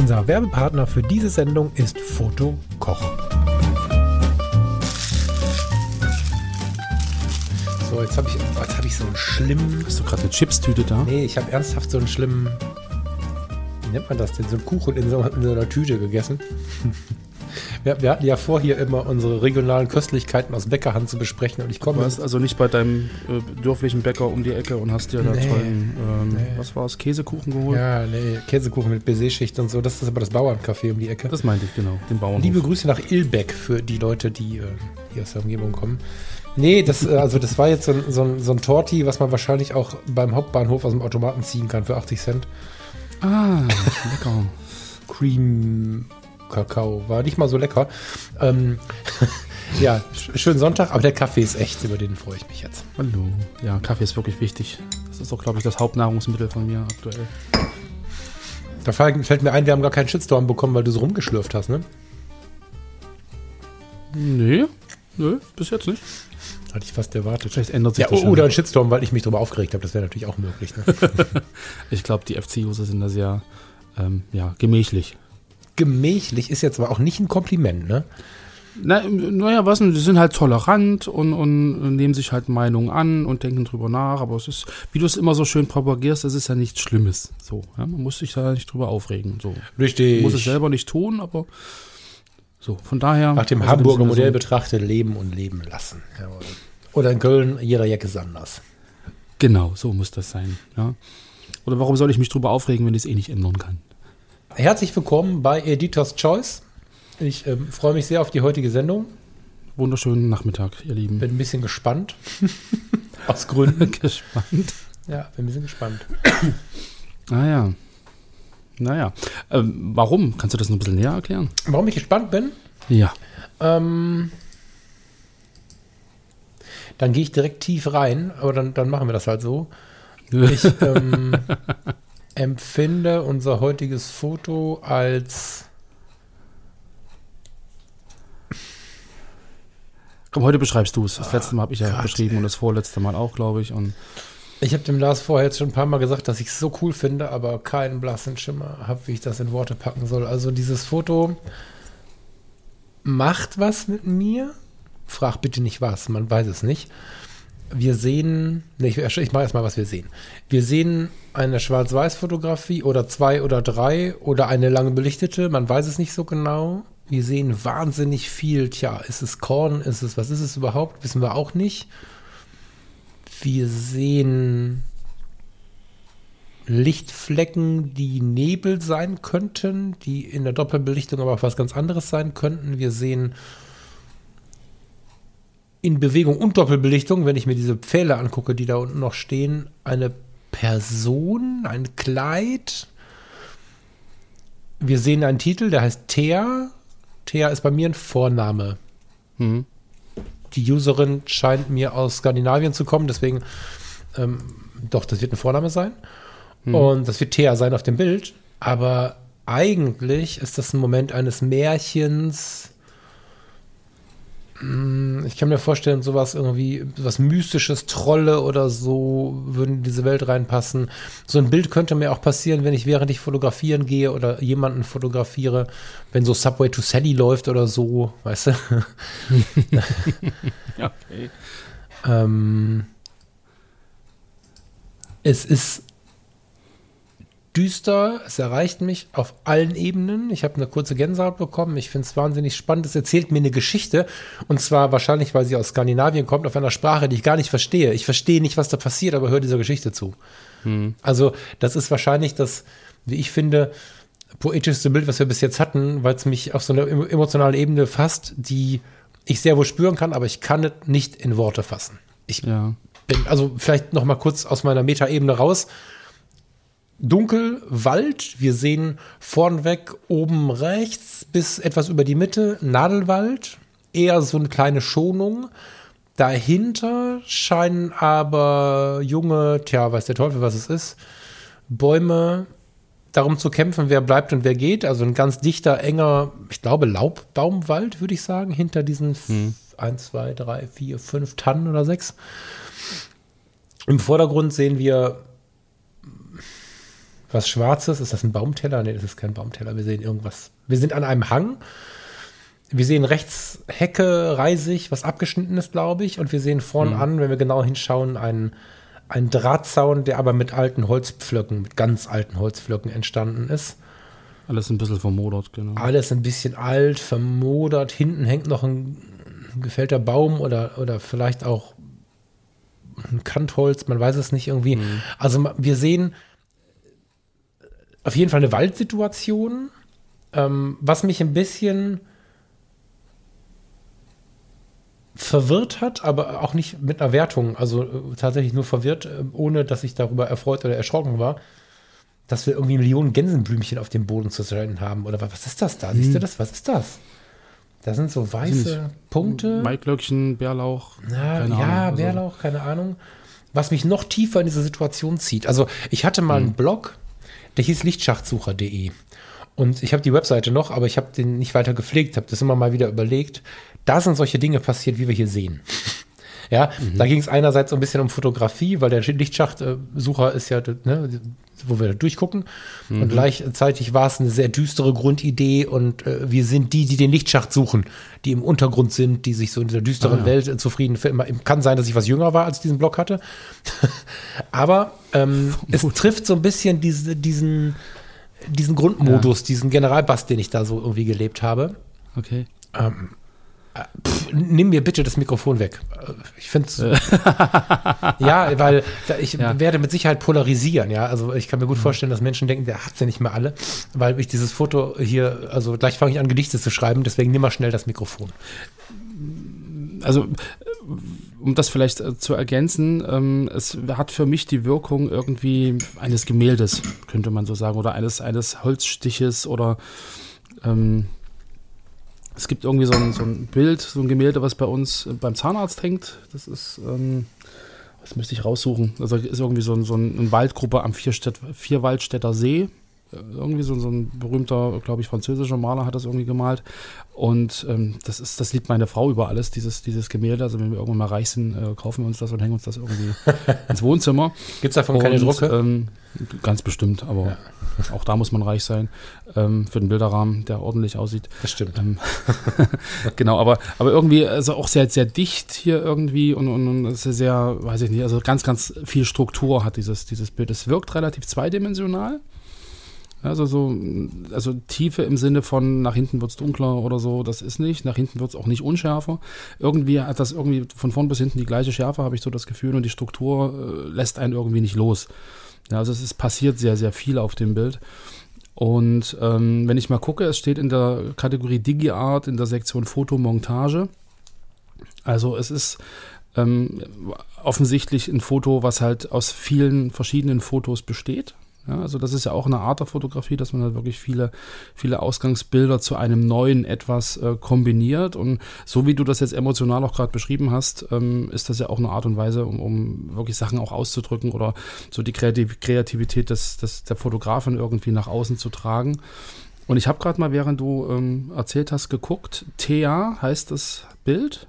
Unser Werbepartner für diese Sendung ist Foto Koch. So, jetzt habe ich, jetzt hab ich so einen schlimmen. Hast du gerade eine Chipstüte da? Nee, ich habe ernsthaft so einen schlimmen. Wie nennt man das denn? So einen Kuchen in so, in so einer Tüte gegessen. Wir, wir, hatten ja vor, hier immer unsere regionalen Köstlichkeiten aus Bäckerhand zu besprechen und ich komme. Du warst also nicht bei deinem äh, dörflichen Bäcker um die Ecke und hast dir da Nee, tollen, ähm, nee. was war es, Käsekuchen geholt? Ja, nee, Käsekuchen mit Baiser-Schicht und so. Das ist aber das Bauerncafé um die Ecke. Das meinte ich genau, den Bauernhof. Liebe Grüße nach Ilbeck für die Leute, die äh, hier aus der Umgebung kommen. Nee, das, äh, also das war jetzt so ein, so, ein, so ein Torti, was man wahrscheinlich auch beim Hauptbahnhof aus dem Automaten ziehen kann für 80 Cent. ah, lecker. Cream Kakao. War nicht mal so lecker. Ähm, ja, sch- schönen Sonntag, aber der Kaffee ist echt, über den freue ich mich jetzt. Hallo. Ja, Kaffee ist wirklich wichtig. Das ist auch, glaube ich, das Hauptnahrungsmittel von mir aktuell. Da fällt mir ein, wir haben gar keinen Shitstorm bekommen, weil du so rumgeschlürft hast, ne? Nee, nö, bis jetzt nicht. Hatte ich fast erwartet. Vielleicht ändert sich Ja, das oder ja. ein Shitstorm, weil ich mich darüber aufgeregt habe. Das wäre natürlich auch möglich. Ne? Ich glaube, die FC-User sind da sehr ähm, ja, gemächlich. Gemächlich ist jetzt aber auch nicht ein Kompliment, ne? Na, naja, was denn, die sind halt tolerant und, und nehmen sich halt Meinungen an und denken drüber nach, aber es ist, wie du es immer so schön propagierst, das ist ja nichts Schlimmes. So, ja, man muss sich da nicht drüber aufregen. So. Richtig. Muss es selber nicht tun, aber so, von daher. Nach dem also Hamburger Modell so- betrachtet, leben und leben lassen. Jawohl. Oder in Köln, jeder Jack ist anders. Genau, so muss das sein. Ja. Oder warum soll ich mich drüber aufregen, wenn ich es eh nicht ändern kann? Herzlich willkommen bei Editors Choice. Ich ähm, freue mich sehr auf die heutige Sendung. Wunderschönen Nachmittag, ihr Lieben. Bin ein bisschen gespannt. Aus Gründen. gespannt. Ja, bin ein bisschen gespannt. Naja. Naja. Ähm, warum? Kannst du das noch ein bisschen näher erklären? Warum ich gespannt bin? Ja. Ähm, dann gehe ich direkt tief rein, aber dann, dann machen wir das halt so. Ich ähm, empfinde unser heutiges Foto als Komm, heute beschreibst du es. Das letzte Mal habe ich ja Gott, beschrieben und das vorletzte Mal auch, glaube ich. Und Ich habe dem Lars vorher jetzt schon ein paar Mal gesagt, dass ich es so cool finde, aber keinen blassen Schimmer habe, wie ich das in Worte packen soll. Also dieses Foto macht was mit mir. Frag bitte nicht was, man weiß es nicht. Wir sehen, nee, ich, ich mache erstmal, was wir sehen. Wir sehen eine Schwarz-Weiß-Fotografie oder zwei oder drei oder eine lange belichtete, man weiß es nicht so genau. Wir sehen wahnsinnig viel. Tja, ist es Korn? Ist es, was ist es überhaupt? Wissen wir auch nicht. Wir sehen Lichtflecken, die Nebel sein könnten, die in der Doppelbelichtung aber auch was ganz anderes sein könnten. Wir sehen in Bewegung und Doppelbelichtung, wenn ich mir diese Pfähle angucke, die da unten noch stehen, eine Person, ein Kleid. Wir sehen einen Titel, der heißt Thea. Thea ist bei mir ein Vorname hm. die Userin scheint mir aus Skandinavien zu kommen, deswegen, ähm, doch, das wird ein Vorname sein. Und das wird Thea sein auf dem Bild. Aber eigentlich ist das ein Moment eines Märchens. Hm, Ich kann mir vorstellen, sowas irgendwie, was Mystisches, Trolle oder so würden in diese Welt reinpassen. So ein Bild könnte mir auch passieren, wenn ich während ich fotografieren gehe oder jemanden fotografiere, wenn so Subway to Sally läuft oder so, weißt du? Okay. Ähm, es ist düster, es erreicht mich auf allen Ebenen. Ich habe eine kurze Gänsehaut bekommen. Ich finde es wahnsinnig spannend. Es erzählt mir eine Geschichte. Und zwar wahrscheinlich, weil sie aus Skandinavien kommt, auf einer Sprache, die ich gar nicht verstehe. Ich verstehe nicht, was da passiert, aber höre dieser Geschichte zu. Also, das ist wahrscheinlich das, wie ich finde, poetischste Bild, was wir bis jetzt hatten, weil es mich auf so einer emo- emotionalen Ebene fasst, die ich sehr wohl spüren kann, aber ich kann es nicht in Worte fassen. Ich Ja. bin, also vielleicht noch mal kurz aus meiner Metaebene raus. Dunkel, Wald. Wir sehen vornweg oben rechts bis etwas über die Mitte Nadelwald. Eher so eine kleine Schonung. Dahinter scheinen aber junge, tja, weiß der Teufel, was es ist, Bäume darum zu kämpfen, wer bleibt und wer geht. Also ein ganz dichter, enger, ich glaube, Laubbaumwald, würde ich sagen, hinter diesen hm. 1, 2, 3, 4, 5 Tannen oder 6. Im Vordergrund sehen wir was Schwarzes. Ist das ein Baumteller? Nee, das ist kein Baumteller. Wir sehen irgendwas. Wir sind an einem Hang. Wir sehen rechts Hecke, Reisig, was abgeschnitten ist, glaube ich. Und wir sehen vorn mhm. an, wenn wir genau hinschauen, einen, einen Drahtzaun, der aber mit alten Holzpflöcken, mit ganz alten Holzpflöcken entstanden ist. Alles ein bisschen vermodert, genau. Alles ein bisschen alt, vermodert. Hinten hängt noch ein gefällter Baum oder, oder vielleicht auch ein Kantholz, man weiß es nicht irgendwie. Mhm. Also wir sehen auf jeden Fall eine Waldsituation, ähm, was mich ein bisschen verwirrt hat, aber auch nicht mit einer Wertung, also äh, tatsächlich nur verwirrt, äh, ohne dass ich darüber erfreut oder erschrocken war, dass wir irgendwie Millionen Gänsenblümchen auf dem Boden zu sein haben. Oder was ist das da? Hm. Siehst du hm. das? Was ist das? Da sind so weiße Punkte. Maiglöckchen, Bärlauch. Na, ja, Ahnung, Bärlauch, also. keine Ahnung. Was mich noch tiefer in diese Situation zieht. Also, ich hatte mal hm. einen Blog, der hieß lichtschachtsucher.de. Und ich habe die Webseite noch, aber ich habe den nicht weiter gepflegt, habe das immer mal wieder überlegt. Da sind solche Dinge passiert, wie wir hier sehen. Ja, mhm. da ging es einerseits so ein bisschen um Fotografie, weil der Lichtschachtsucher ist ja, ne, wo wir da durchgucken. Mhm. Und gleichzeitig war es eine sehr düstere Grundidee und äh, wir sind die, die den Lichtschacht suchen, die im Untergrund sind, die sich so in dieser düsteren ah, ja. Welt äh, zufrieden finden. Kann sein, dass ich was jünger war, als ich diesen Blog hatte. Aber ähm, es trifft so ein bisschen diese, diesen, diesen Grundmodus, ja. diesen Generalbass, den ich da so irgendwie gelebt habe. Okay. Ähm, Pff, nimm mir bitte das Mikrofon weg. Ich finde es. ja, weil ich ja. werde mit Sicherheit polarisieren, ja. Also ich kann mir gut mhm. vorstellen, dass Menschen denken, der hat sie nicht mehr alle, weil ich dieses Foto hier, also gleich fange ich an, Gedichte zu schreiben, deswegen nimm mal schnell das Mikrofon. Also um das vielleicht äh, zu ergänzen, ähm, es hat für mich die Wirkung irgendwie eines Gemäldes, könnte man so sagen, oder eines, eines Holzstiches oder ähm, es gibt irgendwie so ein, so ein, Bild, so ein Gemälde, was bei uns beim Zahnarzt hängt. Das ist, ähm, was müsste ich raussuchen? Also ist irgendwie so, ein, so eine Waldgruppe am Vierstädt, Vierwaldstätter See. Irgendwie so, so ein berühmter, glaube ich, französischer Maler hat das irgendwie gemalt. Und ähm, das ist, das liebt meine Frau über alles, dieses, dieses Gemälde. Also wenn wir irgendwann mal reich sind, äh, kaufen wir uns das und hängen uns das irgendwie ins Wohnzimmer. Gibt es davon und, keine Drucke? Ähm, ganz bestimmt, aber ja. Auch da muss man reich sein ähm, für den Bilderrahmen, der ordentlich aussieht. Das stimmt. Ähm, genau, aber, aber irgendwie also auch sehr, sehr dicht hier irgendwie und, und, und sehr, sehr, weiß ich nicht, also ganz, ganz viel Struktur hat dieses, dieses Bild. Es wirkt relativ zweidimensional. Also so, also Tiefe im Sinne von nach hinten wird es dunkler oder so, das ist nicht. Nach hinten wird es auch nicht unschärfer. Irgendwie hat das irgendwie von vorn bis hinten die gleiche Schärfe, habe ich so das Gefühl, und die Struktur äh, lässt einen irgendwie nicht los. Ja, also es ist passiert sehr, sehr viel auf dem Bild. Und ähm, wenn ich mal gucke, es steht in der Kategorie DigiArt in der Sektion Fotomontage. Also es ist ähm, offensichtlich ein Foto, was halt aus vielen verschiedenen Fotos besteht. Ja, also das ist ja auch eine Art der Fotografie, dass man halt wirklich viele, viele Ausgangsbilder zu einem neuen etwas äh, kombiniert. Und so wie du das jetzt emotional auch gerade beschrieben hast, ähm, ist das ja auch eine Art und Weise, um, um wirklich Sachen auch auszudrücken oder so die Kreativ Kreativität des, des, der Fotografin irgendwie nach außen zu tragen. Und ich habe gerade mal, während du ähm, erzählt hast, geguckt. Thea heißt das Bild.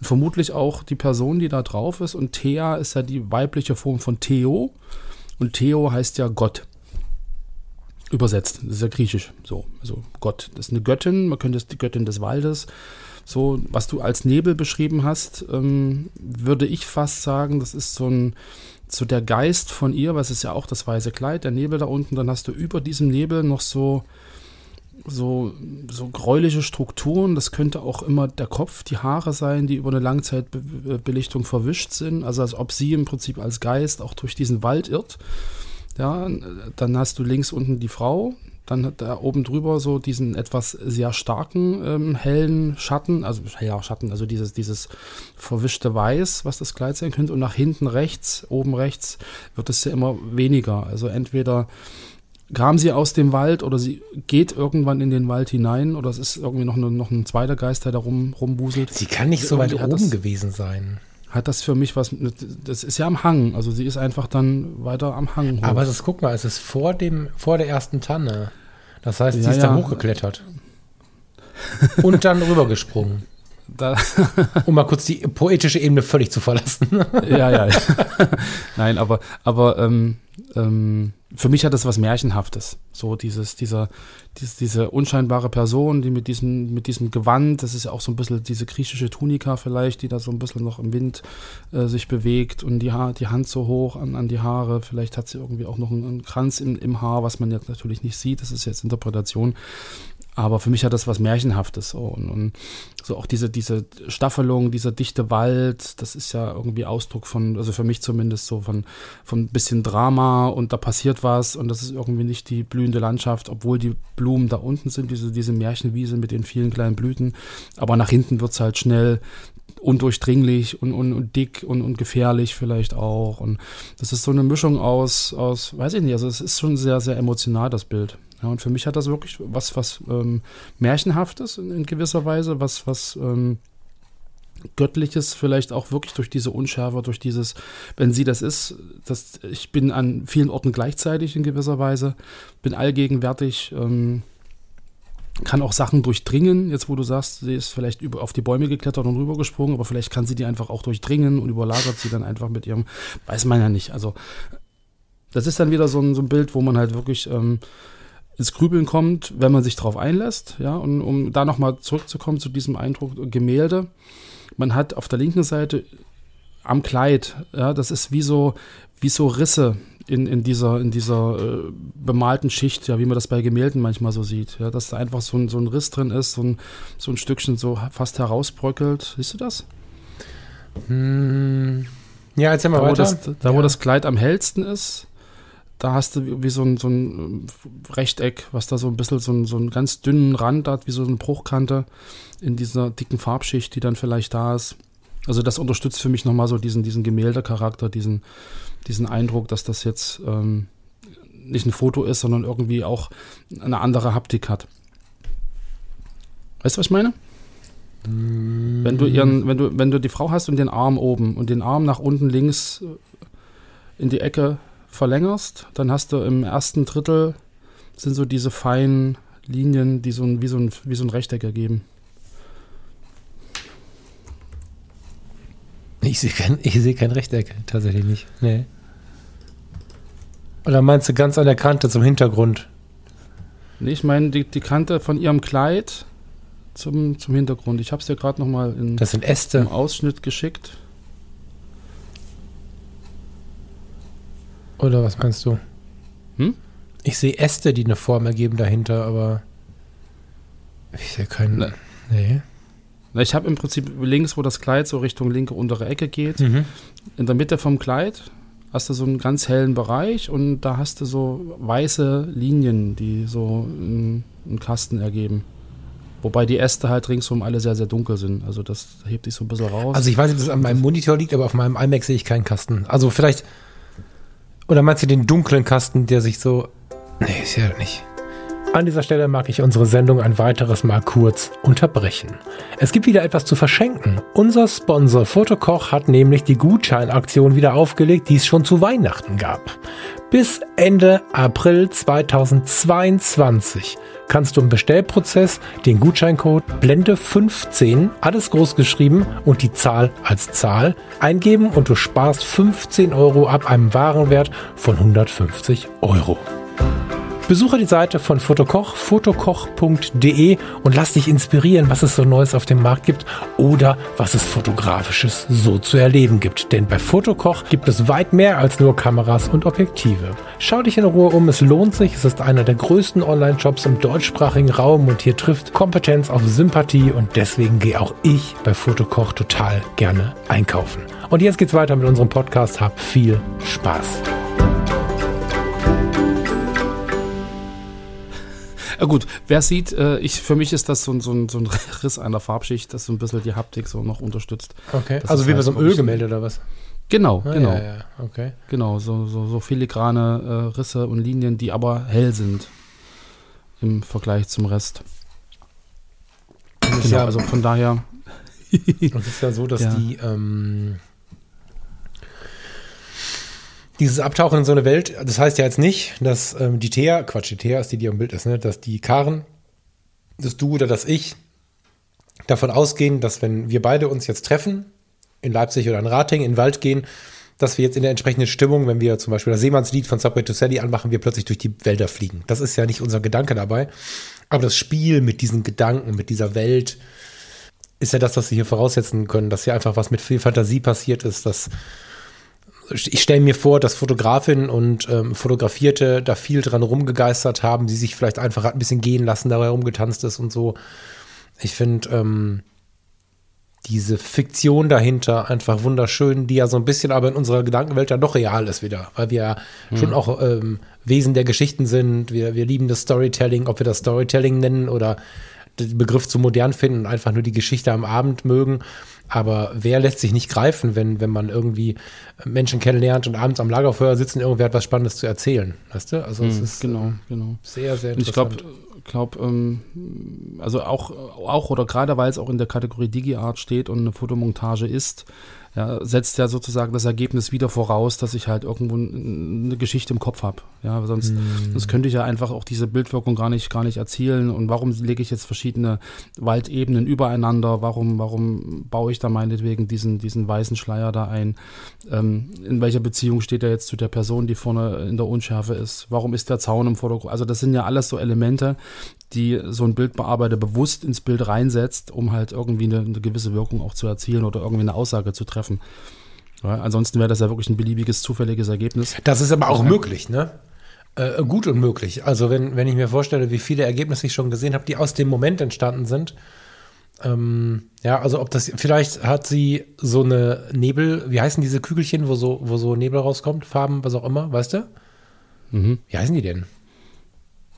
Vermutlich auch die Person, die da drauf ist. Und Thea ist ja die weibliche Form von Theo. Und Theo heißt ja Gott. Übersetzt. Das ist ja griechisch. So, also Gott. Das ist eine Göttin. Man könnte es die Göttin des Waldes. So, was du als Nebel beschrieben hast, ähm, würde ich fast sagen, das ist so ein, so der Geist von ihr, was ist ja auch das weiße Kleid, der Nebel da unten, dann hast du über diesem Nebel noch so, so, so gräuliche Strukturen. Das könnte auch immer der Kopf, die Haare sein, die über eine Langzeitbelichtung verwischt sind. Also als ob sie im Prinzip als Geist auch durch diesen Wald irrt. Ja, dann hast du links unten die Frau, Dann hat er oben drüber so diesen etwas sehr starken ähm, hellen Schatten, also ja Schatten, also dieses, dieses verwischte Weiß, was das Kleid sein könnte. Und nach hinten rechts, oben rechts, wird es ja immer weniger. Also entweder kam sie aus dem Wald oder sie geht irgendwann in den Wald hinein oder es ist irgendwie noch, eine, noch ein zweiter Geist, der da rum, rumbuselt. Sie kann nicht so weit oben das, gewesen sein. Hat das für mich was, das ist ja am Hang, also sie ist einfach dann weiter am Hang. Hoch. Aber ist, guck mal, es ist vor, dem, vor der ersten Tanne. Das heißt, sie ja, ist ja. da hochgeklettert. Und dann rübergesprungen. Da um mal kurz die poetische Ebene völlig zu verlassen. ja, ja. Nein, aber, aber ähm, ähm, für mich hat das was Märchenhaftes. So dieses, dieser, dies, diese unscheinbare Person, die mit diesem, mit diesem Gewand, das ist ja auch so ein bisschen diese griechische Tunika vielleicht, die da so ein bisschen noch im Wind äh, sich bewegt und die, ha die Hand so hoch an, an die Haare. Vielleicht hat sie irgendwie auch noch einen, einen Kranz im, im Haar, was man jetzt natürlich nicht sieht. Das ist jetzt Interpretation. Aber für mich hat das was Märchenhaftes. So. Und, und, so auch diese, diese Staffelung, dieser dichte Wald, das ist ja irgendwie Ausdruck von, also für mich zumindest so von, von ein bisschen Drama und da passiert was und das ist irgendwie nicht die blühende Landschaft, obwohl die Blumen da unten sind, diese, diese Märchenwiese mit den vielen kleinen Blüten. Aber nach hinten wird es halt schnell undurchdringlich und, und, und dick und, und gefährlich vielleicht auch. Und das ist so eine Mischung aus, aus, weiß ich nicht, also es ist schon sehr, sehr emotional, das Bild. Ja, und für mich hat das wirklich was, was ähm, Märchenhaftes in, in, gewisser Weise, was, was ähm, Göttliches, vielleicht auch wirklich durch diese Unschärfe, durch dieses, wenn sie das ist, dass ich bin an vielen Orten gleichzeitig in gewisser Weise, bin allgegenwärtig, ähm, kann auch Sachen durchdringen, jetzt wo du sagst, sie ist vielleicht über, auf die Bäume geklettert und rübergesprungen, aber vielleicht kann sie die einfach auch durchdringen und überlagert sie dann einfach mit ihrem, weiß man ja nicht. Also das ist dann wieder so ein, so ein Bild, wo man halt wirklich ähm, ins Grübeln kommt, wenn man sich darauf einlässt. Ja, und um da nochmal zurückzukommen zu diesem Eindruck Gemälde. Man hat auf der linken Seite am Kleid, ja, das ist wie so, wie so Risse in, in dieser, in dieser äh, bemalten Schicht, ja, wie man das bei Gemälden manchmal so sieht. Ja, dass da einfach so ein, so ein Riss drin ist, so ein, so ein Stückchen so fast herausbröckelt. Siehst du das? Hm. Ja, erzähl mal da, weiter. Wo das, da, ja. wo das Kleid am hellsten ist, da hast du wie so ein, so ein äh, Rechteck, was da so ein bisschen so, ein, so einen ganz dünnen Rand hat, wie so eine Bruchkante in dieser dicken Farbschicht, die dann vielleicht da ist. Also das unterstützt für mich nochmal so diesen, diesen Gemäldecharakter, diesen, diesen Eindruck, dass das jetzt ähm, nicht ein Foto ist, sondern irgendwie auch eine andere Haptik hat. Weißt du, was ich meine? Wenn du ihren, wenn du, wenn du die Frau hast und den Arm oben und den Arm nach unten links in die Ecke verlängerst, dann hast du im ersten Drittel sind so diese feinen Linien, die so ein, wie, so ein, wie so ein Rechteck ergeben. Ich sehe kein, seh kein Rechteck, tatsächlich nicht. Nee. Oder meinst du ganz an der Kante zum Hintergrund? Nee, ich meine die, die Kante von ihrem Kleid zum, zum Hintergrund. Ich habe es dir gerade noch mal in, das sind Äste. im Ausschnitt geschickt. Oder was meinst du? Hm? Ich sehe Äste, die eine Form ergeben dahinter, aber ich sehe keinen. Ne. Nee. Ich habe im Prinzip links, wo das Kleid so Richtung linke untere Ecke geht, mhm. in der Mitte vom Kleid hast du so einen ganz hellen Bereich und da hast du so weiße Linien, die so einen, einen Kasten ergeben. Wobei die Äste halt ringsum alle sehr, sehr dunkel sind. Also das hebt sich so ein bisschen raus. Also ich weiß nicht, ob das an meinem Monitor liegt, aber auf meinem iMac sehe ich keinen Kasten. Also vielleicht oder meinst du den dunklen Kasten, der sich so. Nee, ist ja nicht. An dieser Stelle mag ich unsere Sendung ein weiteres Mal kurz unterbrechen. Es gibt wieder etwas zu verschenken. Unser Sponsor Fotokoch hat nämlich die Gutscheinaktion wieder aufgelegt, die es schon zu Weihnachten gab. Bis Ende April 2022 kannst du im Bestellprozess den Gutscheincode Blende15, alles groß geschrieben und die Zahl als Zahl eingeben und du sparst 15 Euro ab einem Warenwert von 150 Euro. Besuche die Seite von Fotokoch, fotokoch.de und lass dich inspirieren, was es so Neues auf dem Markt gibt oder was es fotografisches so zu erleben gibt. Denn bei Fotokoch gibt es weit mehr als nur Kameras und Objektive. Schau dich in Ruhe um, es lohnt sich. Es ist einer der größten Online-Shops im deutschsprachigen Raum und hier trifft Kompetenz auf Sympathie und deswegen gehe auch ich bei Fotokoch total gerne einkaufen. Und jetzt geht's weiter mit unserem Podcast. Hab viel Spaß. Ja, gut, wer sieht, äh, ich, für mich ist das so, ein- so, ein- so ein Riss einer Farbschicht, das so ein bisschen die Haptik so noch unterstützt. Okay. Das also wie bei halt so einem Ölgemälde oder was? Genau, Ah, genau, Ja, ja, okay. genau. So, so, so filigrane äh, Risse und Linien, die aber hell sind im Vergleich zum Rest. Genau, ja, also von daher, es ist ja so, dass die ähm, dieses Abtauchen in so eine Welt, das heißt ja jetzt nicht, dass ähm, die Thea, Quatsch, die Thea ist die, die am Bild ist, ne? dass die Karen, dass du oder dass ich davon ausgehen, dass wenn wir beide uns jetzt treffen, in Leipzig oder in Rating, in den Wald gehen, dass wir jetzt in der entsprechenden Stimmung, wenn wir zum Beispiel das Seemannslied von Subway to Sally anmachen, wir plötzlich durch die Wälder fliegen. Das ist ja nicht unser Gedanke dabei. Aber das Spiel mit diesen Gedanken, mit dieser Welt, ist ja das, was sie hier voraussetzen können, dass hier einfach was mit viel Fantasie passiert ist, dass ich stelle mir vor, dass Fotografin und ähm, Fotografierte da viel dran rumgegeistert haben, sie sich vielleicht einfach ein bisschen gehen lassen, dabei rumgetanzt ist und so. Ich finde ähm, diese Fiktion dahinter einfach wunderschön, die ja so ein bisschen aber in unserer Gedankenwelt ja doch real ist wieder, weil wir ja schon auch ähm, Wesen der Geschichten sind. Wir, wir lieben das Storytelling, ob wir das Storytelling nennen oder den Begriff zu modern finden und einfach nur die Geschichte am Abend mögen. Aber wer lässt sich nicht greifen, wenn, wenn man irgendwie Menschen kennenlernt und abends am Lagerfeuer sitzen, irgendwer hat was Spannendes zu erzählen? Weißt du? Also es Hm, ist genau, äh, genau. sehr, sehr Und ich glaube, interessant. glaub, ähm, also auch, auch oder gerade weil es auch in der Kategorie DigiArt steht und eine Fotomontage ist, ja, setzt ja sozusagen das Ergebnis wieder voraus, dass ich halt irgendwo eine Geschichte im Kopf habe. Ja, sonst, sonst könnte ich ja einfach auch diese Bildwirkung gar nicht, gar nicht erzielen. Und warum lege ich jetzt verschiedene Waldebenen übereinander? Warum, warum baue ich da meinetwegen diesen, diesen weißen Schleier da ein? Ähm, in welcher Beziehung steht er jetzt zu der Person, die vorne in der Unschärfe ist? Warum ist der Zaun im Vordergrund? Also das sind ja alles so Elemente, die so ein Bildbearbeiter bewusst ins Bild reinsetzt, um halt irgendwie eine, eine gewisse Wirkung auch zu erzielen oder irgendwie eine Aussage zu treffen. Ja, ansonsten wäre das ja wirklich ein beliebiges, zufälliges Ergebnis. Das ist aber auch Ja. möglich, ne? Äh, gut und möglich. Also wenn, wenn ich mir vorstelle, wie viele Ergebnisse ich schon gesehen habe, die aus dem Moment entstanden sind. Ähm, ja, also ob das, vielleicht hat sie so eine Nebel, wie heißen diese Kügelchen, wo so, wo so Nebel rauskommt, Farben, was auch immer, weißt du? Mhm. Wie heißen die denn?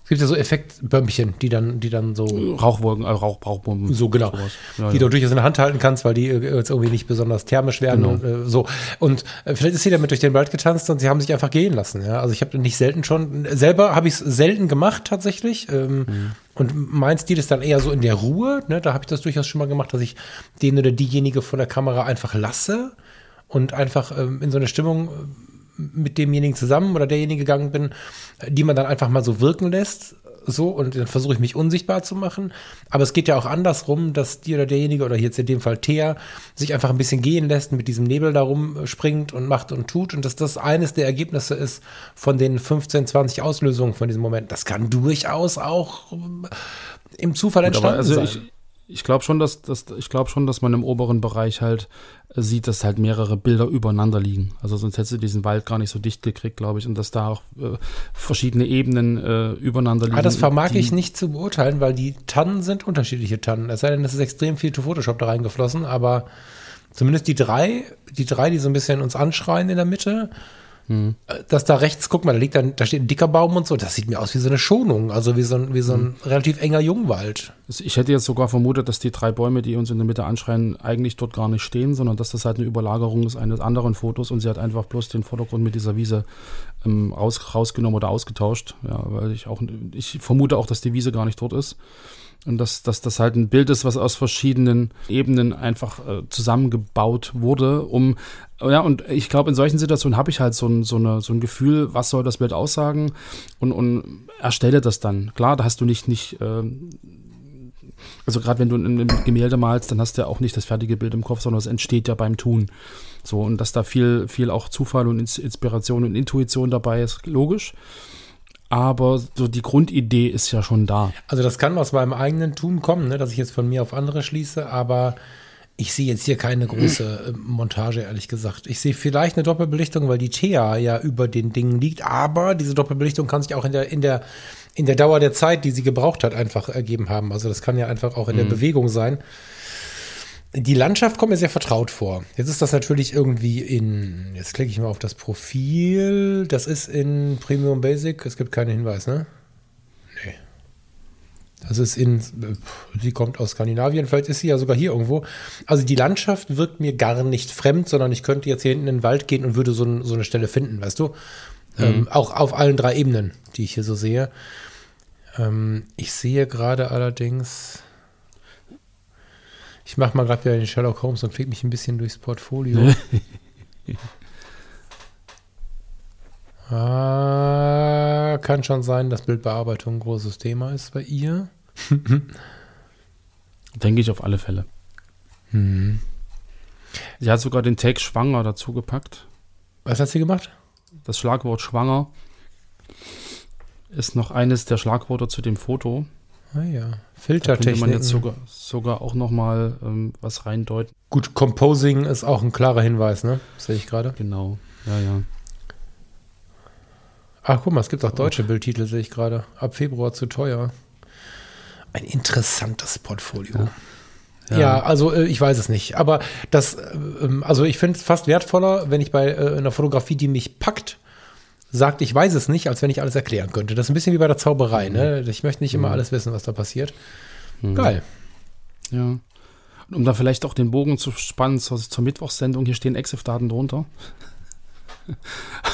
Es gibt ja so Effektbömmchen, die dann, die dann so, Rauchwolken, äh, Rauch, Rauchbomben. so genau. Ja, die ja. du durchaus in der Hand halten kannst, weil die äh, jetzt irgendwie nicht besonders thermisch werden Genau. und äh, so. Und äh, vielleicht ist sie damit durch den Wald getanzt und sie haben sich einfach gehen lassen. Ja, also ich habe nicht selten schon selber habe ich es selten gemacht tatsächlich. Ähm, Mhm. Und mein Stil ist dann eher so in der Ruhe. Ne? Da habe ich das durchaus schon mal gemacht, dass ich den oder diejenige vor der Kamera einfach lasse und einfach ähm, in so eine Stimmung äh, mit demjenigen zusammen oder derjenige gegangen bin, die man dann einfach mal so wirken lässt. So, und dann versuche ich mich unsichtbar zu machen. Aber es geht ja auch andersrum, dass die oder derjenige, oder jetzt in dem Fall Thea, sich einfach ein bisschen gehen lässt, mit diesem Nebel da rumspringt und macht und tut. Und dass das eines der Ergebnisse ist von den 15, 20 Auslösungen von diesem Moment. Das kann durchaus auch ähm, im Zufall Gut, entstanden also sein. ich, ich glaube schon, dass, dass ich glaube schon, dass man im oberen Bereich halt äh, sieht, dass halt mehrere Bilder übereinander liegen. Also sonst hättest du diesen Wald gar nicht so dicht gekriegt, glaube ich, und dass da auch äh, verschiedene Ebenen äh, übereinander liegen. Ah, das vermag ich nicht zu beurteilen, weil die Tannen sind unterschiedliche Tannen. Es sei denn, es ist extrem viel to Photoshop da reingeflossen, aber zumindest die drei, die drei, die so ein bisschen uns anschreien in der Mitte, Hm. äh, dass da rechts, guck mal, da liegt dann, da steht ein dicker Baum und so, das sieht mir aus wie so eine Schonung, also wie so ein, wie so ein Hm. relativ enger Jungwald. Also Ich hätte jetzt sogar vermutet, dass die drei Bäume, die uns in der Mitte anschreien, eigentlich dort gar nicht stehen, sondern dass das halt eine Überlagerung ist eines anderen Fotos und sie hat einfach bloß den Vordergrund mit dieser Wiese ähm, raus, rausgenommen oder ausgetauscht. Ja, weil ich auch, ich vermute auch, dass die Wiese gar nicht dort ist. Und dass, dass das halt ein Bild ist, was aus verschiedenen Ebenen einfach äh, zusammengebaut wurde, um, ja, und ich glaube, in solchen Situationen habe ich halt so ein, so, eine, so ein Gefühl, was soll das Bild aussagen und, und erstelle das dann. Klar, da hast du nicht, nicht ähm, also gerade wenn du ein Gemälde malst, dann hast du ja auch nicht das fertige Bild im Kopf, sondern es entsteht ja beim Tun. So, und dass da viel, viel auch Zufall und Ins- Inspiration und Intuition dabei ist, logisch. Aber so die Grundidee ist ja schon da. Also das kann aus meinem eigenen Tun kommen, ne, dass ich jetzt von mir auf andere schließe, aber ich sehe jetzt hier keine große äh, Montage, ehrlich gesagt. Ich sehe vielleicht eine Doppelbelichtung, weil die Thea ja über den Dingen liegt, aber diese Doppelbelichtung kann sich auch in der, in der, in der Dauer der Zeit, die sie gebraucht hat, einfach ergeben haben. Also das kann ja einfach auch in der Bewegung sein. Die Landschaft kommt mir sehr vertraut vor. Jetzt ist das natürlich irgendwie in, jetzt klicke ich mal auf das Profil, das ist in Premium Basic, es gibt keinen Hinweis, ne? Nee. Das ist in, sie kommt aus Skandinavien, vielleicht ist sie ja sogar hier irgendwo. Also die Landschaft wirkt mir gar nicht fremd, sondern ich könnte jetzt hier hinten in den Wald gehen und würde so, so eine Stelle finden, weißt du? Mhm. Ähm, auch auf allen drei Ebenen, die ich hier so sehe. Ähm, ich sehe gerade allerdings, ich mache mal gerade wieder den Sherlock Holmes und klicke mich ein bisschen durchs Portfolio. ah, kann schon sein, dass Bildbearbeitung ein großes Thema ist bei ihr. Denke ich auf alle Fälle. Mhm. Sie hat sogar den Tag schwanger dazu gepackt. Was hat sie gemacht? Das Schlagwort schwanger ist noch eines der Schlagworte zu dem Foto. Ah ja, Filtertechnik. Da man jetzt sogar, sogar auch noch mal ähm, was reindeuten. Gut, Composing ist auch ein klarer Hinweis, ne? Sehe ich gerade. Genau, ja, ja. Ach, guck mal, es gibt auch deutsche oh. Bildtitel, sehe ich gerade. Ab Februar zu teuer. Ein interessantes Portfolio. Ja. Ja. also äh, ich weiß es nicht. Aber das, äh, ähm, also ich finde es fast wertvoller, wenn ich bei äh, einer Fotografie, die mich packt, sagt, ich weiß es nicht, als wenn ich alles erklären könnte. Das ist ein bisschen wie bei der Zauberei, ne? Ich möchte nicht immer mhm. alles wissen, was da passiert. Mhm. Geil. Ja. Um da vielleicht auch den Bogen zu spannen zur, zur Mittwochssendung, hier stehen EXIF-Daten drunter.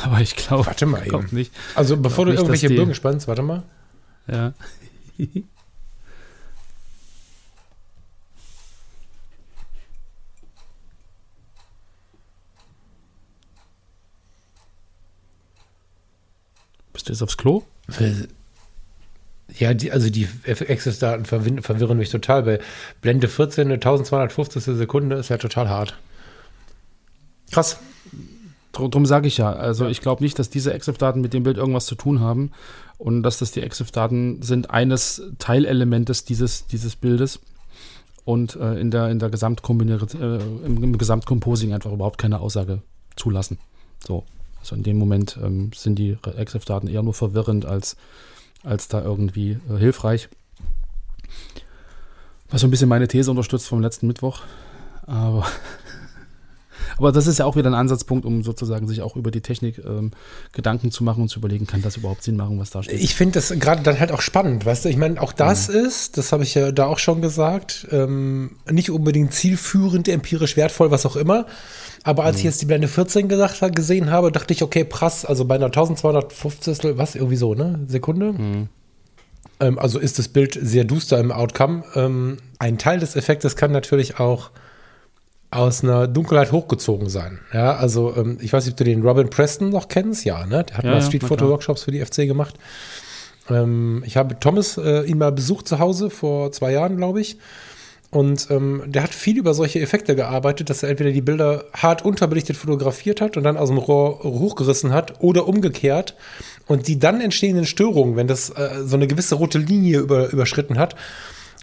Aber ich glaube, warte mal eben. nicht. Also bevor du nicht, irgendwelche Bögen spannst, warte mal. Ja. Bist du jetzt aufs Klo? Ja, die, also die Access-Daten verwirren mich total. Bei Blende 14, eine 1250. Sekunde ist ja total hart. Krass. Darum sage ich ja. Also ich glaube nicht, dass diese EXIF-Daten mit dem Bild irgendwas zu tun haben und dass das die EXIF-Daten sind eines Teilelementes dieses, dieses Bildes und äh, in der, in der äh, im, im Gesamtcomposing einfach überhaupt keine Aussage zulassen. So. Also in dem Moment ähm, sind die EXIF-Daten eher nur verwirrend als, als da irgendwie äh, hilfreich. Was so ein bisschen meine These unterstützt vom letzten Mittwoch. Aber, aber das ist ja auch wieder ein Ansatzpunkt, um sozusagen sich auch über die Technik ähm, Gedanken zu machen und zu überlegen, kann das überhaupt Sinn machen, was da steht. Ich finde das gerade dann halt auch spannend, weißt du? Ich meine, auch das mhm. ist, das habe ich ja da auch schon gesagt, ähm, nicht unbedingt zielführend, empirisch wertvoll, was auch immer. Aber als mhm. ich jetzt die Blende 14 gesagt, gesehen habe, dachte ich, okay, prass, also bei einer 1250, was, irgendwie so, ne? Sekunde. Mhm. Ähm, also ist das Bild sehr duster im Outcome. Ähm, ein Teil des Effektes kann natürlich auch aus einer Dunkelheit hochgezogen sein. Ja, also ähm, ich weiß nicht, ob du den Robin Preston noch kennst. Ja, ne? Der hat ja, mal Street Photo Workshops für die FC gemacht. Ähm, ich habe Thomas äh, ihn mal besucht zu Hause vor zwei Jahren, glaube ich. Und ähm, der hat viel über solche Effekte gearbeitet, dass er entweder die Bilder hart unterbelichtet fotografiert hat und dann aus dem Rohr hochgerissen hat oder umgekehrt. Und die dann entstehenden Störungen, wenn das äh, so eine gewisse rote Linie über, überschritten hat,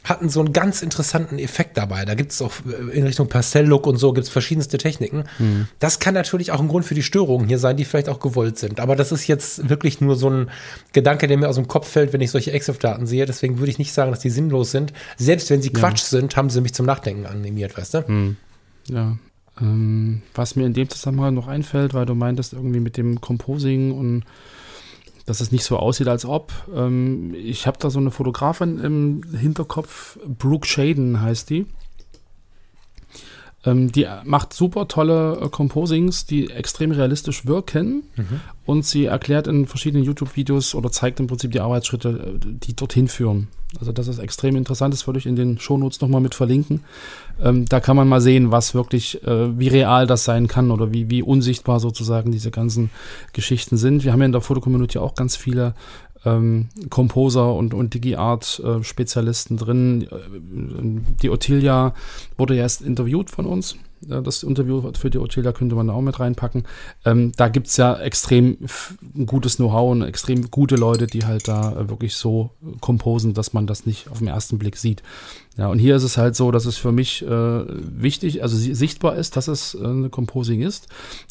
hatten so einen ganz interessanten Effekt dabei. Da gibt es auch äh, in Richtung Pastell-Look und so gibt es verschiedenste Techniken. Mhm. Das kann natürlich auch ein Grund für die Störungen hier sein, die vielleicht auch gewollt sind. Aber das ist jetzt wirklich nur so ein Gedanke, der mir aus dem Kopf fällt, wenn ich solche EXIF-Daten sehe. Deswegen würde ich nicht sagen, dass die sinnlos sind. Selbst wenn sie ja. Quatsch sind, haben sie mich zum Nachdenken animiert, weißt du? Mhm. Ja. Ähm, was mir in dem Zusammenhang noch einfällt, weil du meintest irgendwie mit dem Composing und dass es nicht so aussieht, als ob. Ähm, ich habe da so eine Fotografin im Hinterkopf, Brooke Shaden heißt die. Ähm, die macht super tolle äh, Composings, die extrem realistisch wirken. Mhm. Und sie erklärt in verschiedenen YouTube-Videos oder zeigt im Prinzip die Arbeitsschritte, äh, die dorthin führen. Also das ist extrem interessant, das würde ich in den Shownotes nochmal mit verlinken. Ähm, da kann man mal sehen, was wirklich, äh, wie real das sein kann oder wie, wie unsichtbar sozusagen diese ganzen Geschichten sind. Wir haben ja in der Fotocommunity auch ganz viele ähm, Composer und, und DigiArt-Spezialisten äh, drin. Die Ottilia wurde ja erst interviewt von uns. Das Interview für die Ottilia könnte man auch mit reinpacken. Ähm, da gibt es ja extrem gutes Know-how und extrem gute Leute, die halt da äh, wirklich so komposen, dass man das nicht auf den ersten Blick sieht. Ja, und hier ist es halt so, dass es für mich äh, wichtig, also sichtbar ist, dass es äh, eine Composing ist,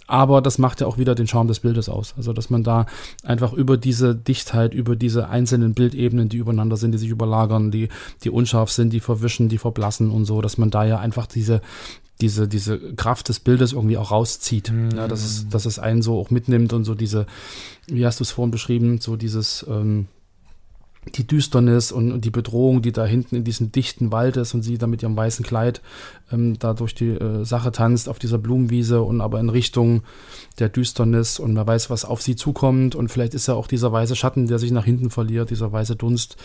aber das macht ja auch wieder den Charme des Bildes aus. Also, dass man da einfach über diese Dichtheit, über diese einzelnen Bildebenen, die übereinander sind, die sich überlagern, die, die unscharf sind, die verwischen, die verblassen und so, dass man da ja einfach diese, diese, diese Kraft des Bildes irgendwie auch rauszieht. Mhm. Ja, dass es, dass es einen so auch mitnimmt und so diese, wie hast du es vorhin beschrieben, so dieses, ähm, die Düsternis und, die Bedrohung, die da hinten in diesem dichten Wald ist und sie da mit ihrem weißen Kleid ähm, da durch die äh, Sache tanzt auf dieser Blumenwiese und aber in Richtung der Düsternis und man weiß, was auf sie zukommt und vielleicht ist ja auch dieser weiße Schatten, der sich nach hinten verliert, dieser weiße Dunst,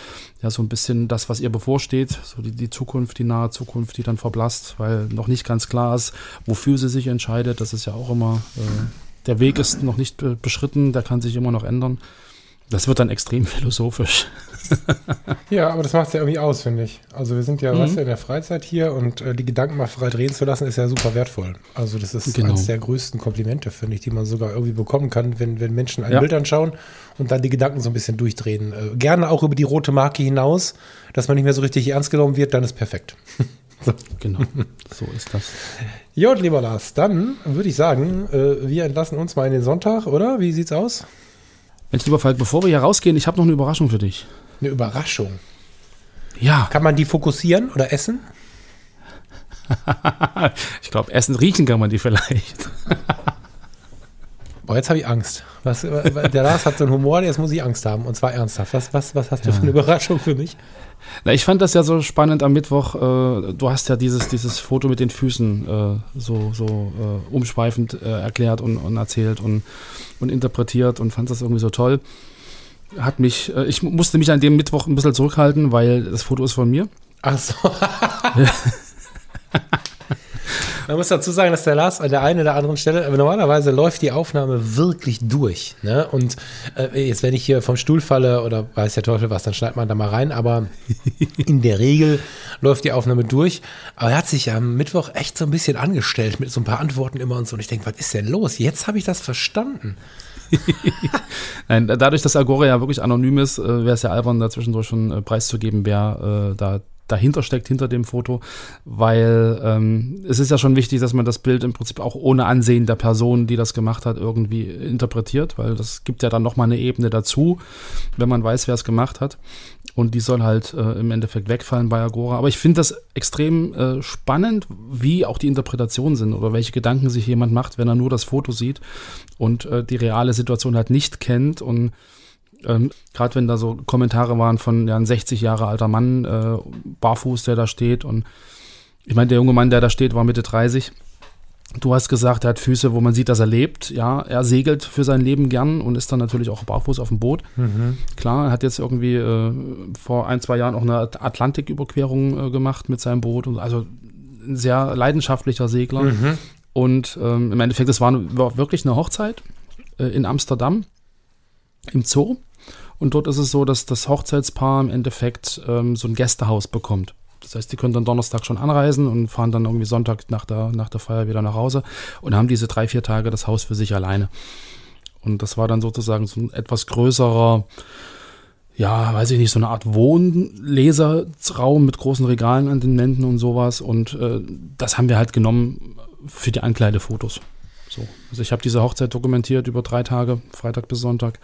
ja so ein bisschen das, was ihr bevorsteht, so die, die Zukunft, die nahe Zukunft, die dann verblasst, weil noch nicht ganz klar ist, wofür sie sich entscheidet. Das ist ja auch immer, äh, der Weg ist noch nicht äh, beschritten, der kann sich immer noch ändern. Das wird dann extrem philosophisch. ja, aber das macht es ja irgendwie aus, finde ich. Also wir sind ja, mhm. weißt du, in der Freizeit hier und äh, die Gedanken mal frei drehen zu lassen, ist ja super wertvoll. Also das ist genau. eines der größten Komplimente, finde ich, die man sogar irgendwie bekommen kann, wenn, wenn Menschen ein ja. Bild anschauen und dann die Gedanken so ein bisschen durchdrehen. Äh, gerne auch über die rote Marke hinaus, dass man nicht mehr so richtig ernst genommen wird, dann ist perfekt. so. Genau, so ist das. Jod, lieber Lars, dann würde ich sagen, äh, wir entlassen uns mal in den Sonntag, oder? Wie sieht's aus? Mensch, lieber Falk, bevor wir hier rausgehen, ich habe noch eine Überraschung für dich. Eine Überraschung? Ja. Kann man die fokussieren oder essen? ich glaube, essen, riechen kann man die vielleicht. Boah, jetzt habe ich Angst. Was, der Lars hat so einen Humor, jetzt muss ich Angst haben. Und zwar ernsthaft. Was, was, was hast du für eine Überraschung für mich? Na, ich fand das ja so spannend am Mittwoch. Äh, du hast ja dieses, dieses Foto mit den Füßen äh, so, so äh, umschweifend äh, erklärt und, und erzählt und, und interpretiert und fand das irgendwie so toll. Hat mich, äh, ich musste mich an dem Mittwoch ein bisschen zurückhalten, weil das Foto ist von mir. Ach so. Man muss dazu sagen, dass der Lars an der einen oder anderen Stelle, aber normalerweise läuft die Aufnahme wirklich durch. Ne? Und äh, jetzt, wenn ich hier vom Stuhl falle oder weiß der Teufel was, dann schneidet man da mal rein. Aber in der Regel läuft die Aufnahme durch. Aber er hat sich am Mittwoch echt so ein bisschen angestellt mit so ein paar Antworten immer und so. Und ich denke, was ist denn los? Jetzt habe ich das verstanden. Nein, dadurch, dass Agora ja wirklich anonym ist, äh, wäre es ja albern, da zwischendurch schon äh, preiszugeben, wer äh, da dahinter steckt, hinter dem Foto, weil ähm, es ist ja schon wichtig, dass man das Bild im Prinzip auch ohne Ansehen der Person, die das gemacht hat, irgendwie interpretiert, weil das gibt ja dann nochmal eine Ebene dazu, wenn man weiß, wer es gemacht hat. Und die soll halt äh, im Endeffekt wegfallen bei Agora. Aber ich finde das extrem äh, spannend, wie auch die Interpretationen sind oder welche Gedanken sich jemand macht, wenn er nur das Foto sieht und äh, die reale Situation halt nicht kennt und ähm, Gerade wenn da so Kommentare waren von ja, ein 60 Jahre alter Mann, äh, barfuß, der da steht. Und ich meine, der junge Mann, der da steht, war Mitte 30. Du hast gesagt, er hat Füße, wo man sieht, dass er lebt. Ja, er segelt für sein Leben gern und ist dann natürlich auch barfuß auf dem Boot. Mhm. Klar, er hat jetzt irgendwie äh, vor ein, zwei Jahren auch eine Atlantiküberquerung äh, gemacht mit seinem Boot. Und also ein sehr leidenschaftlicher Segler. Mhm. Und ähm, im Endeffekt, es war, war wirklich eine Hochzeit äh, in Amsterdam im Zoo. Und dort ist es so, dass das Hochzeitspaar im Endeffekt ähm, so ein Gästehaus bekommt. Das heißt, die können dann Donnerstag schon anreisen und fahren dann irgendwie Sonntag nach der, nach der Feier wieder nach Hause und haben diese drei, vier Tage das Haus für sich alleine. Und das war dann sozusagen so ein etwas größerer, ja, weiß ich nicht, so eine Art Wohnleserraum mit großen Regalen an den Wänden und sowas. Und äh, das haben wir halt genommen für die Ankleidefotos. So. Also ich habe diese Hochzeit dokumentiert über drei Tage, Freitag bis Sonntag.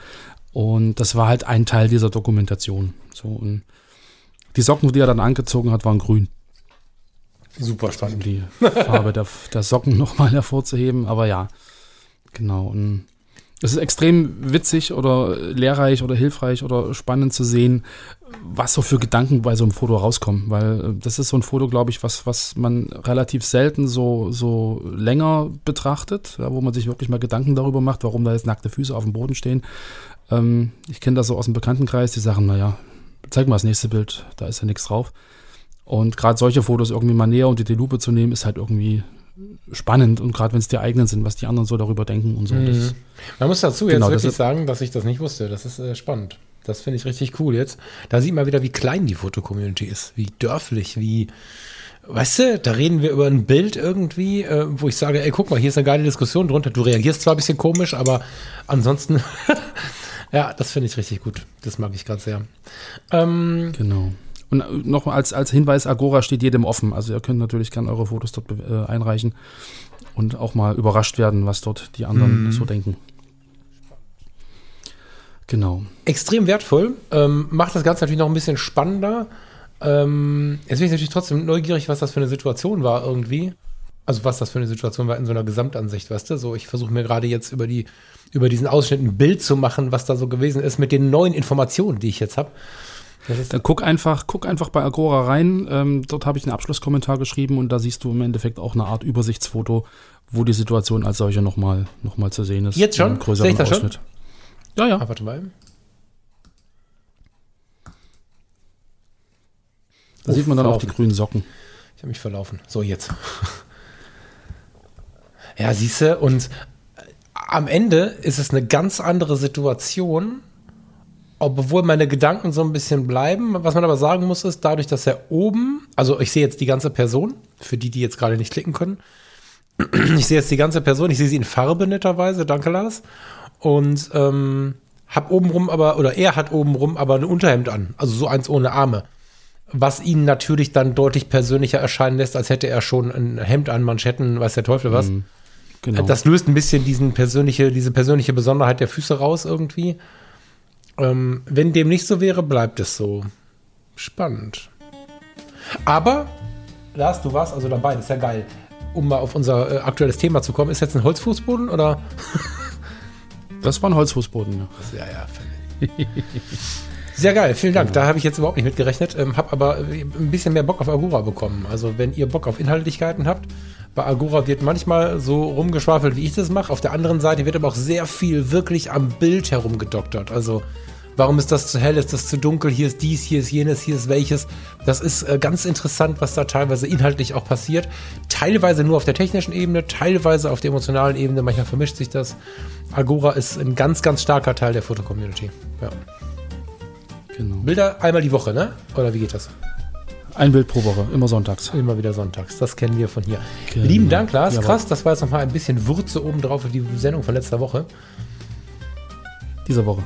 Und das war halt ein Teil dieser Dokumentation. So, und die Socken, die er dann angezogen hat, waren grün. Super spannend. Um die Farbe der, der Socken nochmal hervorzuheben. Aber ja, genau. Und es ist extrem witzig oder lehrreich oder hilfreich oder spannend zu sehen, was so für Gedanken bei so einem Foto rauskommen. Weil äh, das ist so ein Foto, glaube ich, was, was man relativ selten so, so länger betrachtet, ja, wo man sich wirklich mal Gedanken darüber macht, warum da jetzt nackte Füße auf dem Boden stehen. Ähm, ich kenne das so aus dem Bekanntenkreis, die sagen, naja, zeig mal das nächste Bild, da ist ja nichts drauf. Und gerade solche Fotos irgendwie mal näher unter die Lupe zu nehmen, ist halt irgendwie spannend und gerade wenn es die eigenen sind, was die anderen so darüber denken und so. Mhm. Man muss dazu genau, jetzt wirklich sagen, dass ich das nicht wusste. Das ist äh, spannend. Das finde ich richtig cool jetzt. Da sieht man wieder, wie klein die Fotocommunity ist, wie dörflich, wie, weißt du, da reden wir über ein Bild irgendwie, äh, wo ich sage, ey, guck mal, hier ist eine geile Diskussion drunter. Du reagierst zwar ein bisschen komisch, aber ansonsten, ja, das finde ich richtig gut. Das mag ich gerade sehr. Ähm, genau. Und noch als, als Hinweis, Agora steht jedem offen. Also ihr könnt natürlich gerne eure Fotos dort äh, einreichen und auch mal überrascht werden, was dort die anderen mhm. so denken. Genau. Extrem wertvoll. Ähm, macht das Ganze natürlich noch ein bisschen spannender. Ähm, jetzt bin ich natürlich trotzdem neugierig, was das für eine Situation war irgendwie. Also was das für eine Situation war in so einer Gesamtansicht, weißt du? So, ich versuche mir gerade jetzt über die, über diesen Ausschnitt ein Bild zu machen, was da so gewesen ist mit den neuen Informationen, die ich jetzt habe. Dann guck einfach, guck einfach bei Agora rein. Ähm, dort habe ich einen Abschlusskommentar geschrieben und da siehst du im Endeffekt auch eine Art Übersichtsfoto, wo die Situation als solche nochmal noch mal zu sehen ist. Jetzt schon? Sehe ich das schon? Ausschnitt. Ja, ja. Ah, warte mal. Da sieht man dann auch die verlaufen. grünen Socken. Ich habe mich verlaufen. So, jetzt. ja, siehst du, und am Ende ist es eine ganz andere Situation, obwohl meine Gedanken so ein bisschen bleiben. Was man aber sagen muss, ist, dadurch, dass er oben, also ich sehe jetzt die ganze Person, für die, die jetzt gerade nicht klicken können, ich sehe jetzt die ganze Person, ich sehe sie in Farbe netterweise, danke Lars, und ähm, hab obenrum aber, oder er hat obenrum aber ein Unterhemd an, also so eins ohne Arme. Was ihn natürlich dann deutlich persönlicher erscheinen lässt, als hätte er schon ein Hemd an, Manschetten, weiß der Teufel was. Genau. Das löst ein bisschen diesen persönliche, diese persönliche Besonderheit der Füße raus irgendwie. Ähm, wenn dem nicht so wäre, bleibt es so. Spannend. Aber, Lars, du warst also dabei, das ist ja geil. Um mal auf unser äh, aktuelles Thema zu kommen, ist jetzt ein Holzfußboden oder? das war ein Holzfußboden, ja. Ja, ja. Sehr geil, vielen Dank. Da habe ich jetzt überhaupt nicht mit gerechnet, ähm, habe aber äh, ein bisschen mehr Bock auf Agora bekommen. Also wenn ihr Bock auf Inhaltlichkeiten habt, bei Agora wird manchmal so rumgeschwafelt, wie ich das mache. Auf der anderen Seite wird aber auch sehr viel wirklich am Bild herumgedoktert. Also warum ist das zu hell, ist das zu dunkel, hier ist dies, hier ist jenes, hier ist welches. Das ist äh, ganz interessant, was da teilweise inhaltlich auch passiert. Teilweise nur auf der technischen Ebene, teilweise auf der emotionalen Ebene. Manchmal vermischt sich das. Agora ist ein ganz, ganz starker Teil der Foto-Community. Ja. Genau. Bilder einmal die Woche, ne? Oder wie geht das? Ein Bild pro Woche, immer sonntags. Immer wieder sonntags. Das kennen wir von hier. Genau. Lieben Dank, Lars. Jawohl. Krass, das war jetzt nochmal ein bisschen Würze obendrauf auf die Sendung von letzter Woche. Dieser Woche.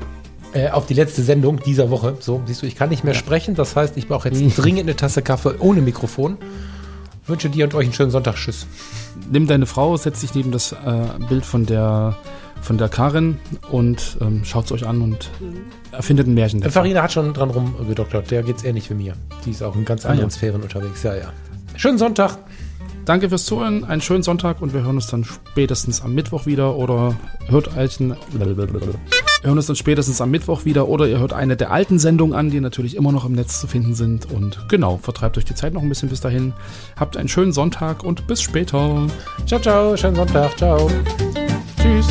Äh, auf die letzte Sendung dieser Woche. So, siehst du, ich kann nicht mehr sprechen. Das heißt, ich brauche jetzt dringend eine Tasse Kaffee ohne Mikrofon. Wünsche dir und euch einen schönen Sonntag. Tschüss. Nimm deine Frau, setz dich neben das äh, Bild von der, von der Karin und ähm, schaut es euch an und erfindet ein Märchen. Äh, dazu. Farina hat schon dran rumgedoktert. Der geht's ähnlich wie mir. Die ist auch in ganz Ah, anderen ja. Sphären unterwegs. Ja, ja. Schönen Sonntag. Danke fürs Zuhören, einen schönen Sonntag und wir hören uns dann spätestens am Mittwoch wieder oder hört alten. Wir hören uns dann spätestens am Mittwoch wieder oder ihr hört eine der alten Sendungen an, die natürlich immer noch im Netz zu finden sind. Und genau, vertreibt euch die Zeit noch ein bisschen bis dahin. Habt einen schönen Sonntag und bis später. Ciao, ciao. Schönen Sonntag. Ciao. Tschüss.